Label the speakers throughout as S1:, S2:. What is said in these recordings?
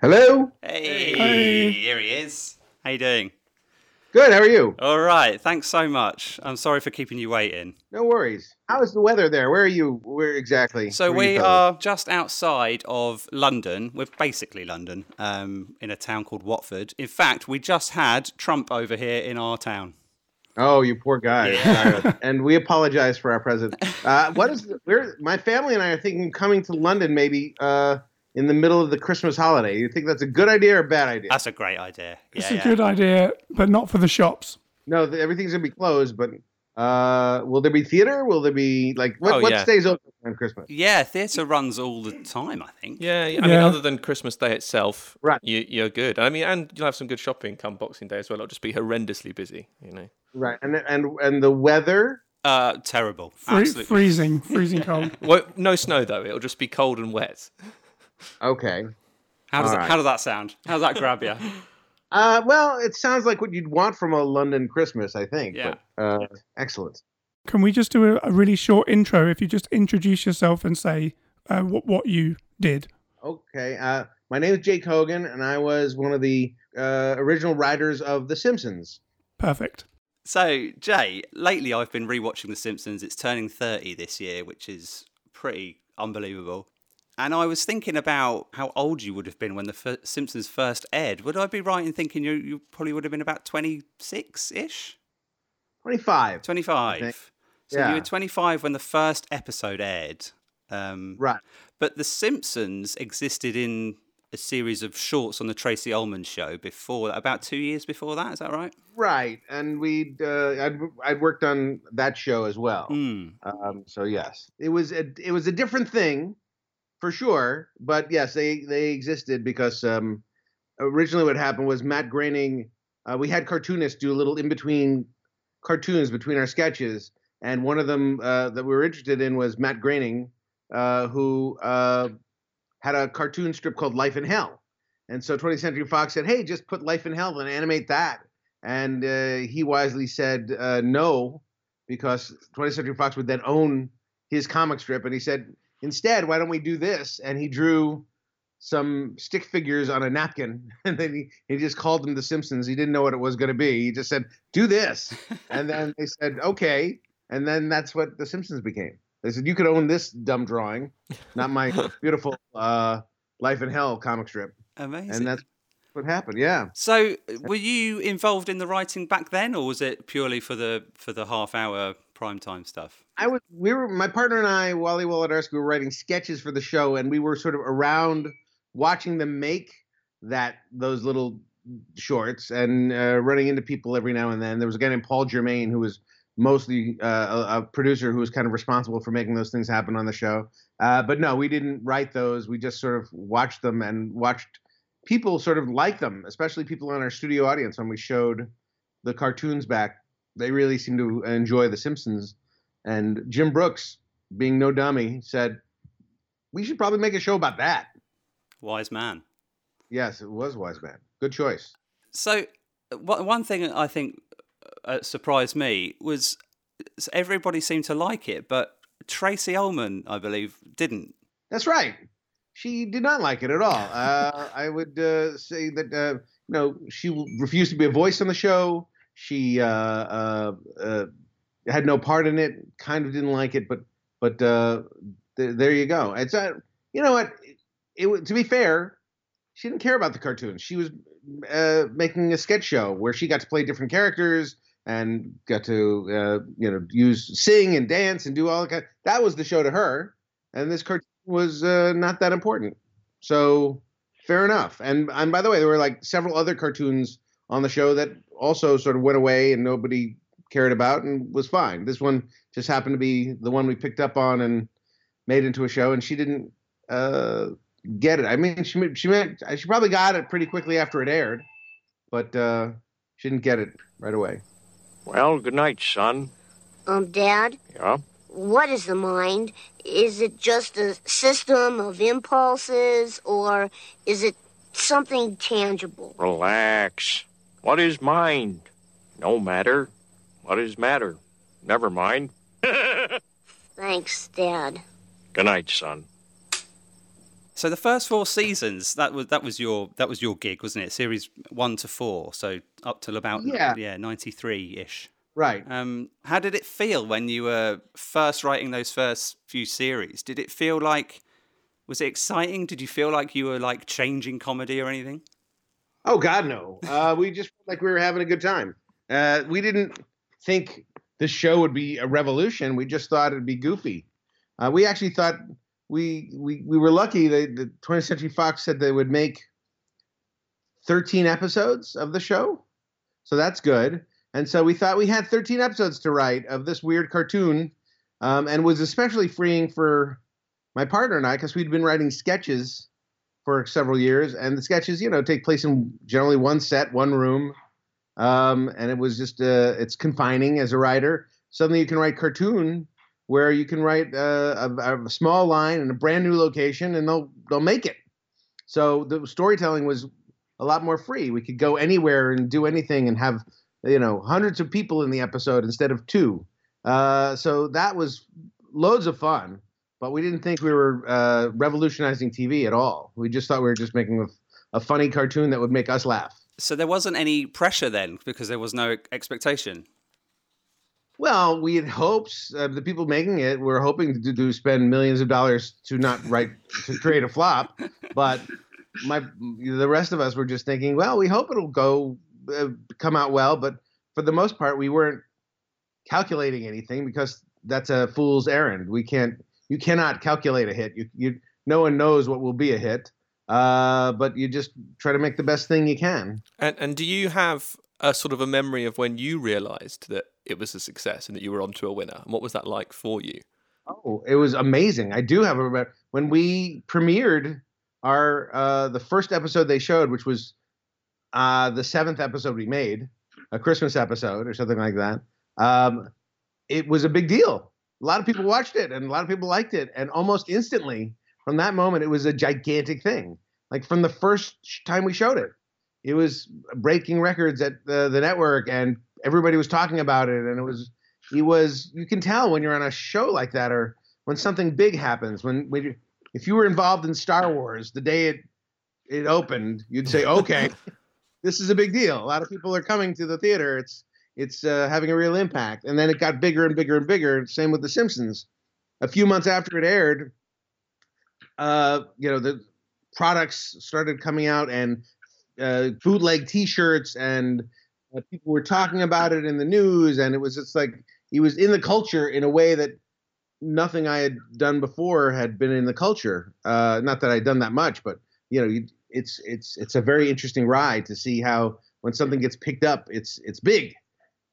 S1: Hello.
S2: Hey,
S3: Hey.
S2: here he is. How you doing?
S1: Good. How are you?
S2: All right. Thanks so much. I'm sorry for keeping you waiting.
S1: No worries. How is the weather there? Where are you? Where exactly?
S2: So
S1: Where
S2: we
S1: you fellas?
S2: are just outside of London. We're basically London, um, in a town called Watford. In fact, we just had Trump over here in our town.
S1: Oh, you poor guy.
S2: Yeah.
S1: And we apologize for our president. Uh, what is? We're my family and I are thinking coming to London maybe uh, in the middle of the Christmas holiday. You think that's a good idea or a bad idea?
S2: That's a great idea.
S3: It's
S2: Yeah,
S3: a
S2: yeah.
S3: good idea, but not for the shops.
S1: no, th- everything's gonna be closed. But uh, will there be theater? Will there be like what?
S4: Oh,
S1: what
S4: yeah.
S1: stays open on Christmas?
S2: Yeah, theatre runs all the time. I think.
S4: Yeah, I mean, other than Christmas Day itself,
S1: Right.
S4: You, you're good. I mean, and you'll have some good shopping come Boxing Day as well. It'll just be horrendously busy, you know.
S1: Right. And and and the weather.
S2: Uh, terrible.
S3: Free,
S2: Absolutely.
S3: freezing, freezing cold.
S4: Well, no snow though. It'll just be cold and wet.
S1: Okay.
S2: How does
S1: All
S2: that,
S1: right.
S2: how does that sound? How does that grab you?
S1: Uh, well, it sounds like what you'd want from a London Christmas, I think.
S2: Yeah.
S1: But, uh, excellent.
S3: Can we just do a, a really short intro? If you just introduce yourself and say uh, what what you did.
S1: Okay. Uh, my name is Jay Kogen, and I was one of the uh, original writers of The Simpsons.
S3: Perfect.
S2: So, Jay, lately I've been rewatching The Simpsons. It's turning 30 this year, which is pretty unbelievable. And I was thinking about how old you would have been when The F- Simpsons first aired. Would I be right in thinking you, you probably would have been about 26 ish?
S1: 25.
S2: 25. So
S1: Yeah.
S2: you were 25 when the first episode aired. Um,
S1: Right.
S2: But The Simpsons existed in a series of shorts on the Tracey Ullman show before, about two years before that. Is that right?
S1: Right. And we'd, uh, I'd, I'd worked on that show as well.
S2: Hmm.
S1: Um, so, yes. It was, a, it was a different thing, for sure. But, yes, they, they existed because um, originally what happened was Matt Groening, uh, we had cartoonists do a little in-between cartoons between our sketches. And one of them uh, that we were interested in was Matt Groening, uh, who uh, had a cartoon strip called Life in Hell. And so 20th Century Fox said, hey, just put Life in Hell and animate that. And uh, he wisely said uh, no, because 20th Century Fox would then own his comic strip. And he said, instead, why don't we do this? And he drew some stick figures on a napkin. And then he, he just called them The Simpsons. He didn't know what it was going to be. He just said, do this. and then they said, okay. And then that's what The Simpsons became. They said, you could own this dumb drawing, not my beautiful uh, Life in Hell comic strip.
S2: Amazing.
S1: And that's what happened. Yeah.
S2: So, were you involved in the writing back then, or was it purely for the for the half hour prime time stuff?
S1: I was, we were, my partner and I, Wally Wolodarsky, were writing sketches for the show, and we were sort of around watching them make that, those little shorts and uh, running into people every now and then. There was a guy named Paul Germain who was mostly uh, a, a producer who was kind of responsible for making those things happen on the show. Uh, but no, we didn't write those. We just sort of watched them and watched people sort of like them, especially people in our studio audience when we showed the cartoons back. They really seem to enjoy The Simpsons. And Jim Brooks, being no dummy, said, We should probably make a show about that.
S2: Wise man.
S1: Yes, it was Wise Man. Good choice.
S2: So, one one thing I think uh, surprised me was everybody seemed to like it, but Tracey Ullman, I believe, didn't.
S1: That's right. She did not like it at all. Uh, I would uh, say that uh, you know she refused to be a voice on the show. She uh, uh, uh, had no part in it. Kind of didn't like it, but but uh, th- there you go. It's you know what? It, it to be fair, she didn't care about the cartoons. She was making a sketch show where she got to play different characters and got to uh, you know use sing and dance and do all that. Kind that was the show to her, and this cartoon was uh, not that important. So fair enough. And and by the way, there were like several other cartoons on the show that also sort of went away and nobody cared about and was fine. This one just happened to be the one we picked up on and made into a show, and she didn't uh, get it. I mean, she she meant she probably got it pretty quickly after it aired, but uh, she didn't get it right away.
S5: Well, good night, son.
S6: Um, Dad,
S5: Yeah?
S6: what is the mind? Is it just a system of impulses, or is it something tangible?
S5: Relax. What is mind? No matter. What is matter? Never mind.
S6: Thanks, Dad.
S5: Good night, son.
S2: So the first four seasons that was that was your that was your gig, wasn't it? Series one to four, so up till about
S1: Yeah.
S2: yeah ninety three ish.
S1: Right.
S2: Um, how did it feel when you were first writing those first few series? Did it feel like was it exciting? Did you feel like you were like changing comedy or anything?
S1: Oh God, no. Uh, we just felt like we were having a good time. Uh, we didn't think this show would be a revolution. We just thought it'd be goofy. Uh, we actually thought we we we were lucky. They, the 20th Century Fox said they would make 13 episodes of the show, so that's good. And so we thought we had 13 episodes to write of this weird cartoon, um, and was especially freeing for my partner and I because we'd been writing sketches for several years, and the sketches, you know, take place in generally one set, one room, um, and it was just uh, it's confining as a writer. Suddenly, you can write cartoon where you can write uh, a, a small line in a brand new location, and they'll they'll make it. So the storytelling was a lot more free. We could go anywhere and do anything, and have you know hundreds of people in the episode instead of two. Uh, so that was loads of fun but we didn't think we were uh, revolutionizing TV at all. We just thought we were just making a, a funny cartoon that would make us laugh.
S2: So there wasn't any pressure then because there was no expectation.
S1: Well, we had hopes. Uh, the people making it were hoping to do spend millions of dollars to not write to create a flop, but my the rest of us were just thinking, well, we hope it'll go uh, come out well. But for the most part, we weren't calculating anything because that's a fool's errand. We can't you cannot calculate a hit. You you no one knows what will be a hit. Uh, but you just try to make the best thing you can.
S4: And and do you have a sort of a memory of when you realised that it was a success and that you were onto a winner? And what was that like for you?
S1: Oh, it was amazing. I do have a when we premiered our uh, the first episode they showed, which was uh, the seventh episode we made, a Christmas episode or something like that. Um, it was a big deal. A lot of people watched it, and a lot of people liked it, and almost instantly from that moment, it was a gigantic thing. Like from the first time we showed it, it was breaking records at the, the network, and everybody was talking about it, and it was it was you can tell when you're on a show like that or when something big happens when when you, if you were involved in Star Wars the day it it opened you'd say okay this is a big deal a lot of people are coming to the theater it's it's uh, having a real impact. And then it got bigger and bigger and bigger same with the Simpsons. A few months after it aired uh you know the products started coming out and uh, bootleg T-shirts and uh, people were talking about it in the news and it was just like he was in the culture in a way that nothing I had done before had been in the culture. Uh, not that I'd done that much, but you know, you, it's it's it's a very interesting ride to see how when something gets picked up, it's it's big,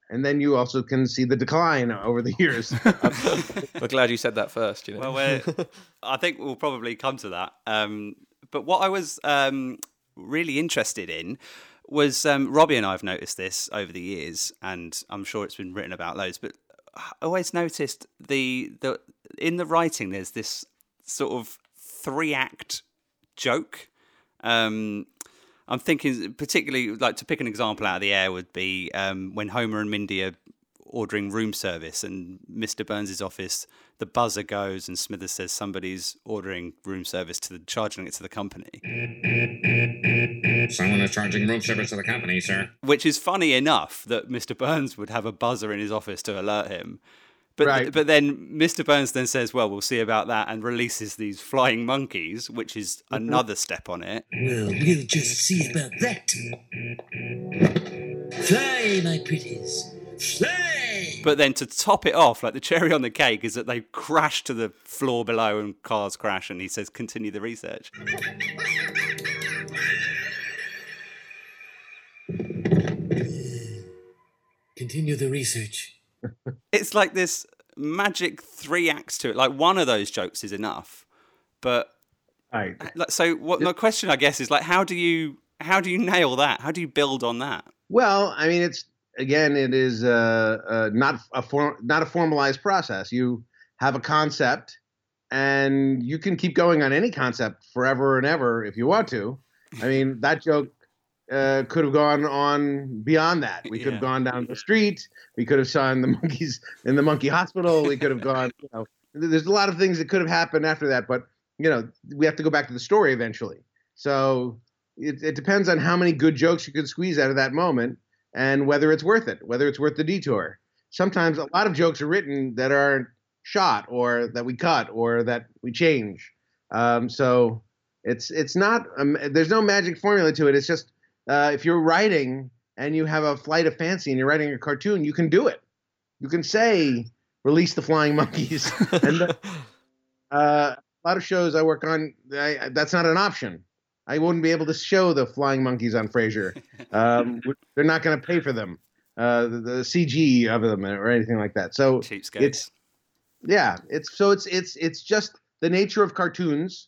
S1: and then you also can see the decline over the years.
S4: I'm glad you said that first. You know.
S2: Well, we're, I think we'll probably come to that. Um, but what I was um, really interested in was um, Robbie and I have noticed this over the years, and I'm sure it's been written about loads. But I always noticed the the in the writing there's this sort of three act joke. Um, I'm thinking particularly like to pick an example out of the air would be um, when Homer and Mindy are ordering room service and Mr. Burns's office, the buzzer goes and Smithers says somebody's ordering room service to the charging it to the company,
S7: Someone is charging room service to the company, sir.
S2: which is funny enough that Mr. Burns would have a buzzer in his office to alert him. But
S1: Right.
S2: but then Mr. Burns then says, "Well, we'll see about that," and releases these flying monkeys, which is mm-hmm. another step on it.
S8: Well, we'll just see about that. Fly, my pretties. Fly!
S2: But then to top it off, like the cherry on the cake, is that they crash to the floor below and cars crash, and he says, "Continue the research."
S8: Uh, continue the research.
S2: It's like this magic three acts to it. Like one of those jokes is enough, but
S1: right.
S2: like, so what? My question, I guess, is like, how do you how do you nail that? How do you build on that?
S1: Well, I mean, it's again, it is uh, uh, not a form, not a formalized process. You have a concept, and you can keep going on any concept forever and ever if you want to. I mean, that joke uh, could have gone on beyond that. We could have
S2: Yeah.
S1: gone down the street. We could have seen the monkeys in the monkey hospital. We could have gone. You know, there's a lot of things that could have happened after that, but you know, we have to go back to the story eventually. So it, it depends on how many good jokes you can squeeze out of that moment and whether it's worth it, whether it's worth the detour. Sometimes a lot of jokes are written that aren't shot or that we cut or that we change. Um, so it's it's not um, there's no magic formula to it. It's just uh, if you're writing and you have a flight of fancy and you're writing a cartoon, you can do it. You can say release the flying monkeys. and uh, a lot of shows I work on, I, that's not an option. I wouldn't be able to show the flying monkeys on Frasier. Um, they're not going to pay for them, uh, the, the, CG of them or anything like that. So
S2: Cheapskates.
S1: it's yeah, it's so it's it's it's just the nature of cartoons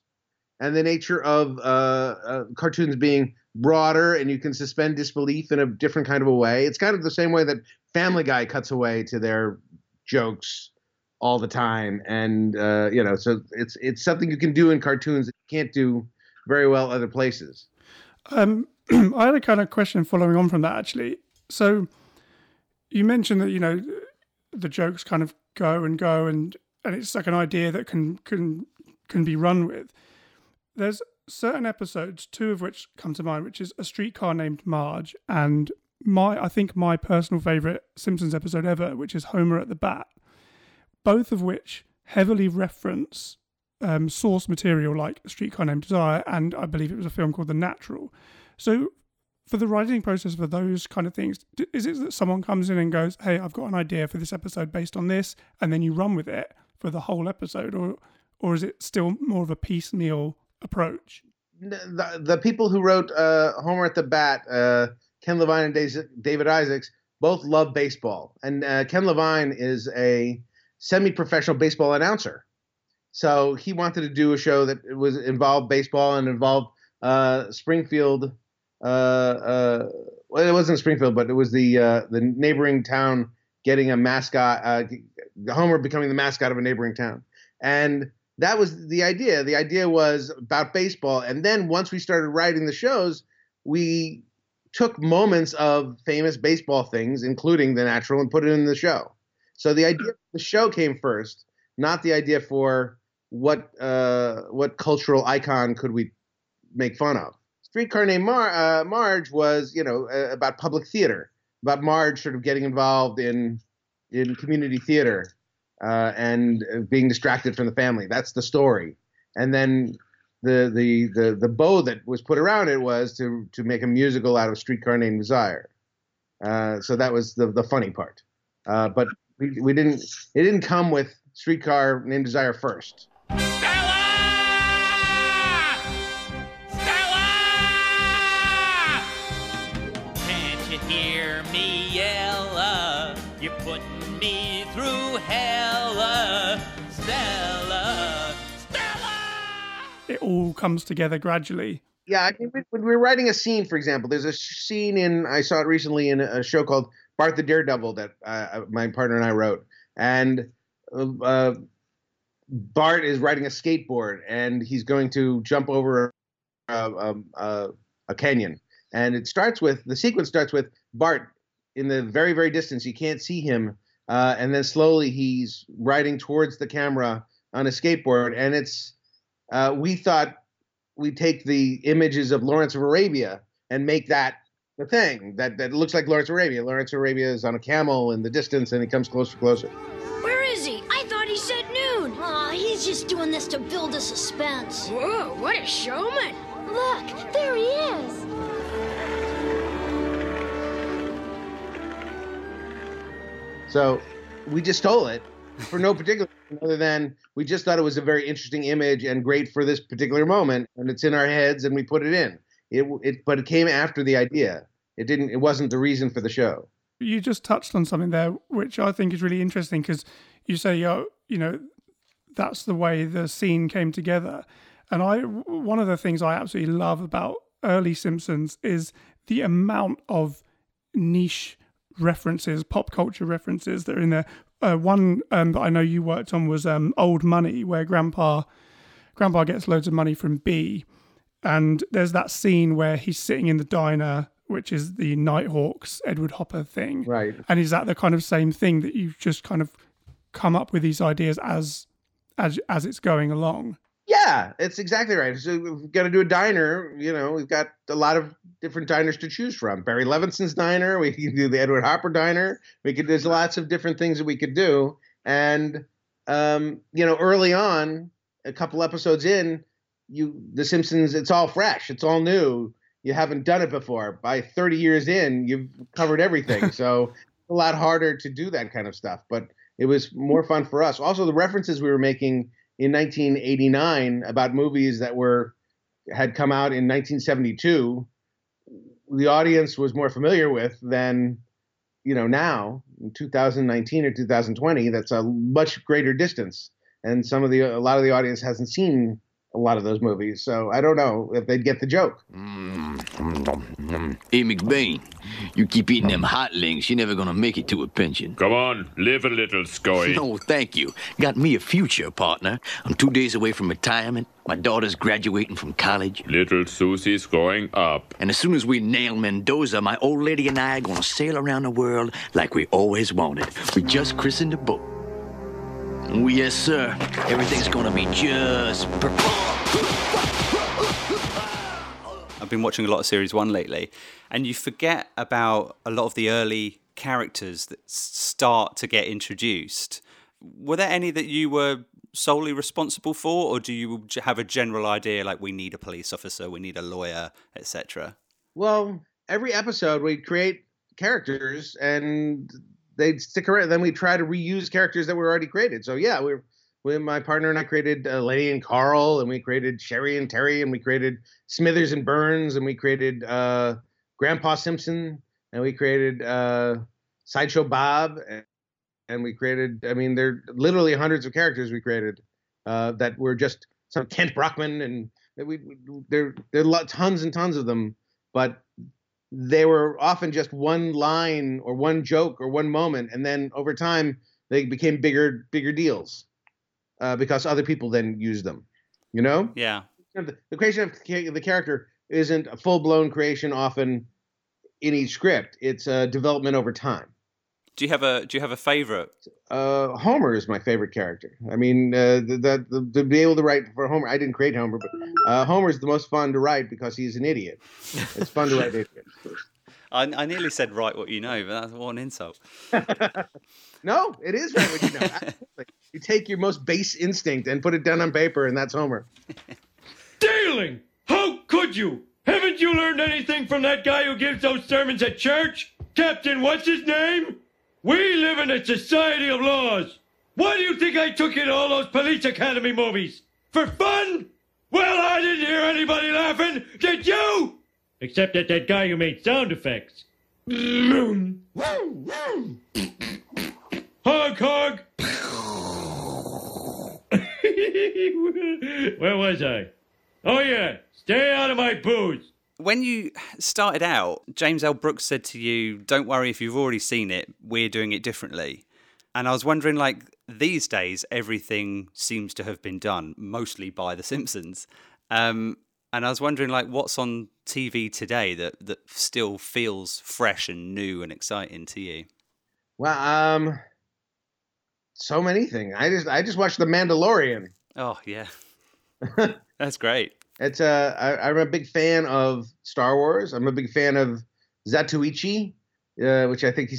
S1: and the nature of uh, uh, cartoons being broader and you can suspend disbelief in a different kind of a way. It's kind of the same way that Family Guy cuts away to their jokes all the time, and uh, you know, so it's it's something you can do in cartoons that you can't do very well other places.
S3: Um, I had a kind of question following on from that actually. So you mentioned that you know the jokes kind of go and go, and and it's like an idea that can can can be run with. There's certain episodes, two of which come to mind, which is a streetcar named Marge and my I think my personal favorite Simpsons episode ever, which is Homer at the Bat. Both of which heavily reference um, source material like Streetcar Named Desire, and I believe it was a film called The Natural. So, for the writing process for those kind of things, is it that someone comes in and goes, "Hey, I've got an idea for this episode based on this," and then you run with it for the whole episode, or or is it still more of a piecemeal approach?
S1: The, the people who wrote uh, Homer at the Bat, uh, Ken Levine and David Isaacs, both love baseball, and uh, Ken Levine is a semi-professional baseball announcer. So he wanted to do a show that was involved baseball and involved uh, Springfield. Uh, uh, well, it wasn't Springfield, but it was the uh, the neighboring town getting a mascot. Uh, Homer becoming the mascot of a neighboring town, and that was the idea. The idea was about baseball, and then once we started writing the shows, we took moments of famous baseball things, including the natural, and put it in the show. So the idea the show came first, not the idea for what uh, what cultural icon could we make fun of. Streetcar Named Mar- uh, Marge was, you know, uh, about public theater, about Marge sort of getting involved in in community theater uh, and being distracted from the family. That's the story. And then the the the the bow that was put around it was to to make a musical out of Streetcar Named Desire. Uh, so that was the the funny part. Uh, but we, we didn't it didn't come with Streetcar Named Desire first.
S3: All comes together gradually.
S1: Yeah, I mean, when we're writing a scene, for example, there's a scene in I saw it recently in a show called Bart the Daredevil that uh, my partner and I wrote, and uh, Bart is riding a skateboard and he's going to jump over a, a, a, canyon. And it starts with the sequence starts with Bart in the very very distance. You can't see him, uh, and then slowly he's riding towards the camera on a skateboard. And it's uh, we thought we'd take the images of Lawrence of Arabia and make that the thing that that looks like Lawrence of Arabia. Lawrence of Arabia is on a camel in the distance, and he comes closer, closer.
S9: Where is he? I thought he said noon.
S10: Aw, he's just doing this to build a suspense.
S9: Whoa, what a showman!
S10: Look, there he is.
S1: So we just stole it for no particular reason other than we just thought it was a very interesting image and great for this particular moment, and it's in our heads, and we put it in. It, it, but it came after the idea. It didn't. It wasn't the reason for the show.
S3: You just touched on something there, which I think is really interesting because you say, you know, that's the way the scene came together. And I, one of the things I absolutely love about early Simpsons is the amount of niche references, pop culture references that are in there. Uh, one um, that I know you worked on was um, Old Money, where Grandpa, Grandpa gets loads of money from Bea, and there's that scene where he's sitting in the diner, which is the Nighthawks Edward Hopper thing.
S1: Right.
S3: And is that the kind of same thing that you've just kind of come up with these ideas as as as it's going along?
S1: Yeah, it's exactly right. So we've got to do a diner. You know, we've got a lot of different diners to choose from. Barry Levinson's diner. We can do the Edward Hopper diner. We could. There's lots of different things that we could do. And um, you know, early on, a couple episodes in, you The Simpsons. It's all fresh. It's all new. You haven't done it before. By 30 years in, you've covered everything. so a lot harder to do that kind of stuff. But it was more fun for us. Also, the references we were making in 1989 about movies that were had come out in 1972 the audience was more familiar with than you know now in 2019 or 2020 that's a much greater distance. And some of the a lot of the audience hasn't seen a lot of those movies so i don't know if they'd get the joke mm.
S11: Hey, McBain, you keep eating them hot links, you're never gonna make it to a pension.
S5: Come on, live a little, Skoey.
S11: No, thank you. Got me a future, partner. I'm two days away from retirement. My daughter's graduating from college.
S5: Little Susie's growing up.
S11: And as soon as we nail Mendoza, my old lady and I are gonna sail around the world like we always wanted. We just christened the boat. Oh, yes, sir. Everything's gonna be just
S2: I've been watching a lot of series one lately, and you forget about a lot of the early characters that start to get introduced. Were there any that you were solely responsible for, or do you have a general idea like we need a police officer, we need a lawyer, etc.?
S1: well every episode we create characters and they'd stick around then we try to reuse characters that were already created so yeah we're when my partner and I created uh, Lenny and Carl, and we created Sherry and Terry, and we created Smithers and Burns, and we created uh, Grandpa Simpson, and we created uh, Sideshow Bob, and, and we created. I mean, there are literally hundreds of characters we created uh, that were just some Kent Brockman, and we, we there there are tons and tons of them, but they were often just one line or one joke or one moment, and then over time they became bigger bigger deals uh, because other people then used them. You know,
S2: Yeah.
S1: the, the creation of the character isn't a full blown creation often in each script. It's a development over time.
S2: Do you have a Do you have a favorite?
S1: Uh, Homer is my favorite character. I mean, uh, the, the, the, to be able to write for Homer, I didn't create Homer, but uh, Homer is the most fun to write because he's an idiot. It's fun to write idiots.
S2: I, I nearly said write what you know, but that's what an insult.
S1: No, it is right what you know. Absolutely. You take your most base instinct and put it down on paper, and that's Homer.
S12: Dealing! How could you? Haven't you learned anything from that guy who gives those sermons at church? Captain, what's his name? We live in a society of laws. Why do you think I took in all those police academy movies? For fun? Well, I didn't hear anybody laughing. Did you? Except at that guy who made sound effects. hog, hog. Where was I? Oh, yeah. Stay out of my booze.
S2: When you started out, James L. Brooks said to you, "Don't worry if you've already seen it. We're doing it differently." And I was wondering, like these days, everything seems to have been done mostly by The Simpsons. Um, and I was wondering, like, what's on TV today that that still feels fresh and new and exciting to you?
S1: Well, um, so many things. I just I just watched The Mandalorian.
S2: Oh yeah, that's great.
S1: It's uh, I, I'm a big fan of Star Wars. I'm a big fan of Zatoichi, uh, which I think he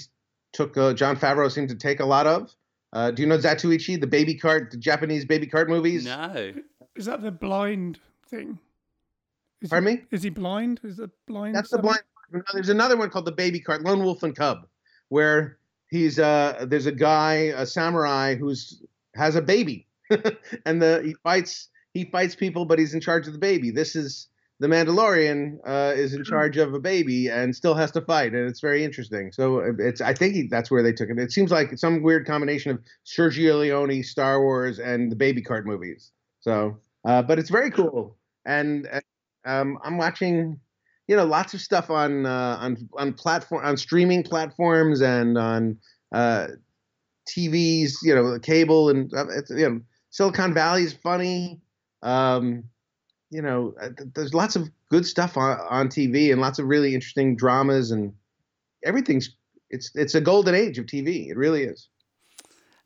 S1: took uh, Jon Favreau seemed to take a lot of. Uh, do you know Zatoichi, the baby cart, the Japanese baby cart movies?
S2: No.
S3: Is that the blind thing? Is
S1: Pardon
S3: he,
S1: me?
S3: Is he blind? Is it blind?
S1: That's the blind. no, There's another one called the Baby Cart, Lone Wolf and Cub, where he's uh there's a guy, a samurai who's has a baby, and the he fights he fights people, but he's in charge of the baby. This is the Mandalorian uh, is in charge of a baby and still has to fight, and it's very interesting. So uh, it's I think he, that's where they took it. It seems like some weird combination of Sergio Leone, Star Wars, and the Baby Cart movies. So, uh, but it's very cool, and uh, um, I'm watching you know lots of stuff on uh, on on platform on streaming platforms and on uh, TVs, you know, cable and uh, it's, you know Silicon Valley is funny. Um, you know, uh, there's lots of good stuff on, on TV and lots of really interesting dramas and everything's it's it's a golden age of TV. It really is.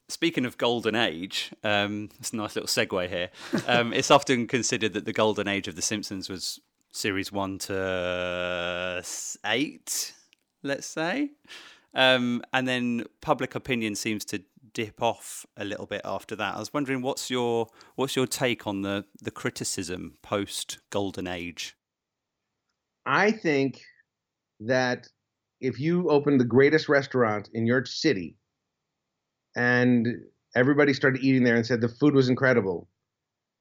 S2: Speaking of golden age, um, it's a nice little segue here. Um, it's often considered that the golden age of The Simpsons was series one to eight, let's say, um, and then public opinion seems to dip off a little bit after that. I was wondering what's your what's your take on the the criticism post golden age?
S1: I think that if you opened the greatest restaurant in your city and everybody started eating there and said the food was incredible,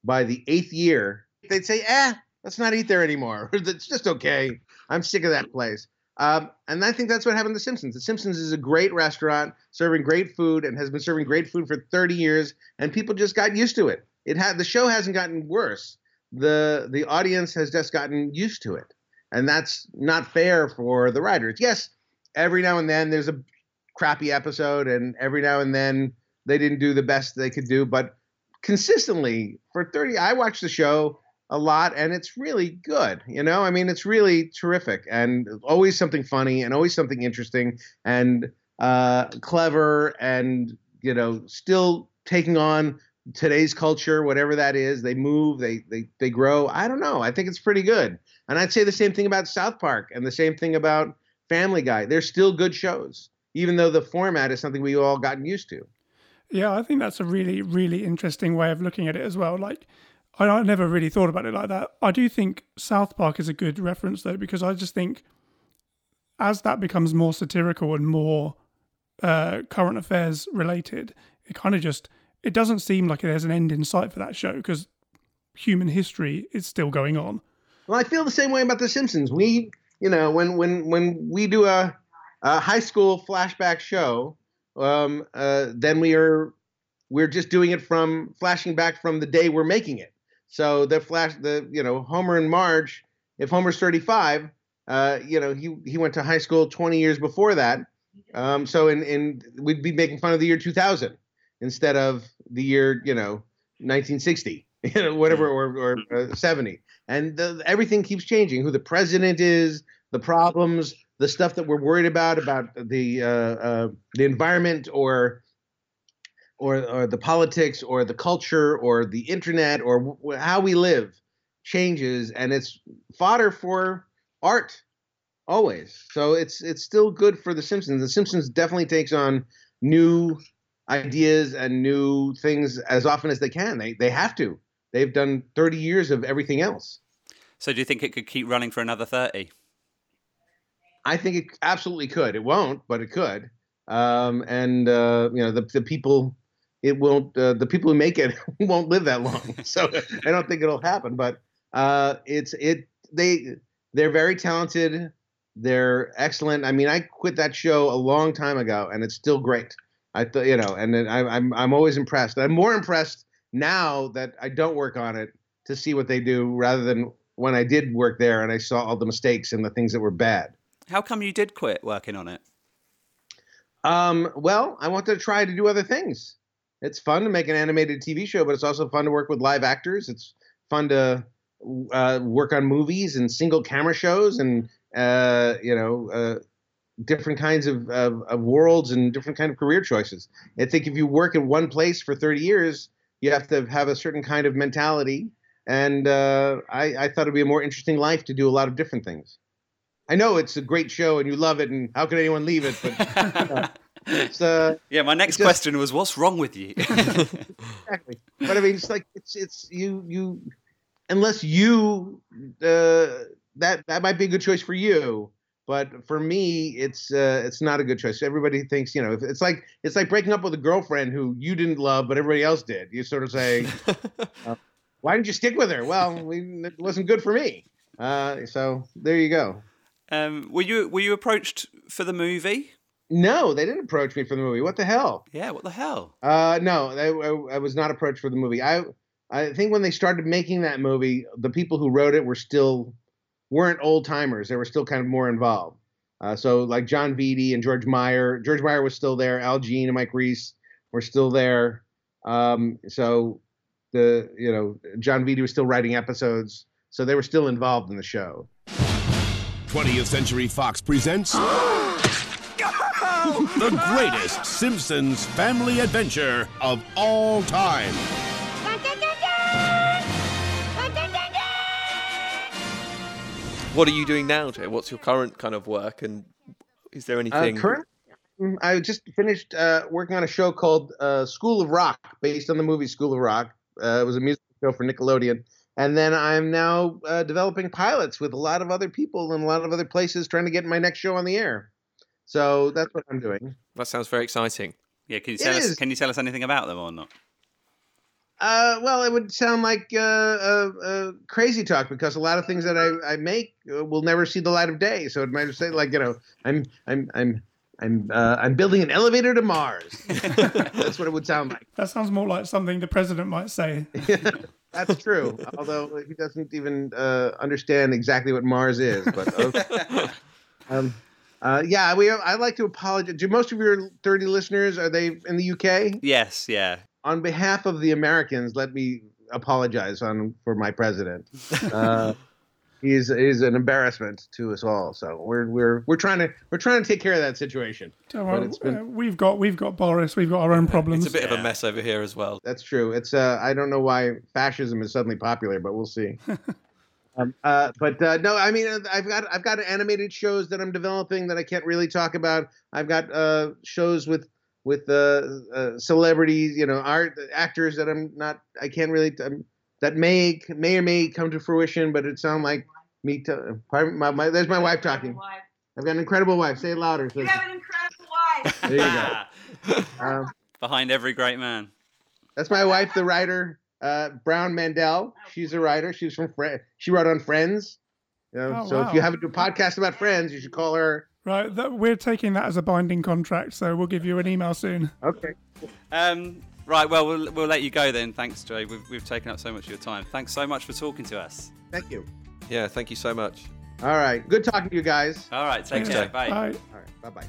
S1: by the eighth year, they'd say, eh, let's not eat there anymore. it's just okay. I'm sick of that place. Um, and I think that's what happened to The Simpsons. The Simpsons is a great restaurant serving great food and has been serving great food for 30 years, and people just got used to it. It had the show hasn't gotten worse. The the audience has just gotten used to it, and that's not fair for the writers. Yes, every now and then there's a crappy episode, and every now and then they didn't do the best they could do, but consistently for 30, I watched the show a lot and it's really good you know? I mean it's really terrific and always something funny and always something interesting and uh, clever and you know still taking on today's culture whatever that is. They move they they they grow. I don't know. I think it's pretty good. And i'd say the same thing about south park and the same thing about family guy. They're still good shows even though the format is something we all gotten used to.
S3: Yeah, I think that's a really, really interesting way of looking at it as well. Like, I, I never really thought about it like that. I do think South Park is a good reference though, because I just think as that becomes more satirical and more uh, current affairs related, it kind of just it doesn't seem like there's an end in sight for that show because human history is still going on.
S1: Well, I feel the same way about The Simpsons. We, you know, when when when we do a, a high school flashback show, um, uh, then we are we're just doing it from flashing back from the day we're making it. So the flash, the you know Homer and Marge. If Homer's 35, uh, you know he he went to high school 20 years before that. Um, so in in we'd be making fun of the year 2000 instead of the year you know 1960, you know whatever or or uh, 70. And the, everything keeps changing. Who the president is, the problems, the stuff that we're worried about about the uh, uh, the environment or or, or the politics or the culture or the internet or w- how we live changes and it's fodder for art always so it's it's still good for the simpsons the simpsons definitely takes on new ideas and new things as often as they can they they have to they've done 30 years of everything else
S2: So do you think it could keep running for another 30?
S1: I think it absolutely could. It won't, but it could. Um, and uh, you know, the the people, it won't. Uh, the people who make it won't live that long. So I don't think it'll happen. But uh, it's it. They they're very talented. They're excellent. I mean, I quit that show a long time ago, and it's still great. I thought you know, and then I, I'm I'm always impressed. I'm more impressed now that I don't work on it to see what they do, rather than when I did work there and I saw all the mistakes and the things that were bad.
S2: How come you did quit working on it?
S1: Um, well, I wanted to try to do other things. It's fun to make an animated TV show, but it's also fun to work with live actors. It's fun to uh, work on movies and single camera shows and uh, you know uh, different kinds of, of, of worlds and different kind of career choices. I think if you work in one place for 30 years, you have to have a certain kind of mentality. And uh, I, I thought it'd be a more interesting life to do a lot of different things. I know it's a great show and you love it, and how could anyone leave it? But uh, it's uh,
S2: Yeah, my next
S1: just-
S2: question was, what's wrong with you?
S1: exactly. But I mean, it's like it's it's you you unless you uh, that that might be a good choice for you. But for me, it's uh, it's not a good choice. Everybody thinks you know it's like it's like breaking up with a girlfriend who you didn't love, but everybody else did. You sort of say, uh, "Why didn't you stick with her?" Well, we, it wasn't good for me. Uh, so there you go.
S2: um, were you were you approached for the movie?
S1: No, they didn't approach me for the movie. What the hell?
S2: Yeah, what the hell?
S1: Uh, no, I, I, I was not approached for the movie. I I think when they started making that movie, the people who wrote it were still weren't old timers. They were still kind of more involved. Uh, so like Jon Vitti and George Meyer. George Meyer was still there. Al Jean and Mike Reiss were still there. Um, so the you know Jon Vitti was still writing episodes. So they were still involved in the show.
S13: 20th Century Fox presents now, the greatest Simpsons family adventure of all time.
S4: What are you doing now, Jay? What's your current kind of work, and is there
S1: Uh,
S4: anything?
S1: current, Mm, I just finished uh, working on a show called uh, School of Rock, based on the movie School of Rock. Uh, it was a musical show for Nickelodeon. And then I'm now uh, developing pilots with a lot of other people in a lot of other places trying to get my next show on the air. So that's what I'm doing.
S4: That sounds very exciting.
S2: Yeah, can you tell us? Can you tell us anything about them or not?
S1: Uh, well, it would sound like uh, uh, uh, crazy talk because a lot of things that I, I make uh, will never see the light of day. So it might just say like you know I'm I'm I'm I'm uh, I'm building an elevator to Mars. That's what it would sound like.
S3: That sounds more like something the president might say.
S1: That's true. Although he doesn't even uh, understand exactly what Mars is. But okay. um, uh, yeah, we. I'd like to apologize. Do most of your 30 listeners are they in the UK?
S2: Yes, yeah.
S1: On behalf of the Americans, let me apologize on for my president. Uh, he's he's an embarrassment to us all. So we're we're we're trying to we're trying to take care of that situation.
S3: Don't
S1: But it's been-
S3: uh, we've got we've got Boris, we've got our own problems.
S4: It's a bit of a mess over here as well.
S1: That's true. It's uh, I don't know why fascism is suddenly popular, but we'll see. um, uh, but uh, no, I mean, uh, I've got I've got animated shows that I'm developing that I can't really talk about. I've got uh, shows with with uh, uh, celebrities, you know, art actors that I'm not. I can't really um, that may may or may come to fruition, but it sounds like me. To, pardon, my, my, there's my wife talking. I've got an incredible wife. Say it louder.
S14: You have an incredible wife.
S1: There you go. Um,
S2: Behind every great man.
S1: That's my wife, the writer, uh, Brown Mandell. She's a writer. She's from Fre- She wrote on Friends. You know,
S3: Oh,
S1: so
S3: wow.
S1: if you have a podcast about Friends, you should call her.
S3: Right, that, we're taking that as a binding contract, so we'll give you an email soon.
S1: Okay.
S2: Um, right, well, we'll we'll let you go then. Thanks, Jay. We've, we've taken up so much of your time. Thanks so much for talking to us.
S1: Thank you.
S4: Yeah, thank you so much.
S1: All right. Good talking to you guys.
S2: All right, take
S4: Thanks,
S2: care.
S4: Jay.
S2: Bye.
S3: Bye.
S1: All right. Bye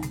S1: bye.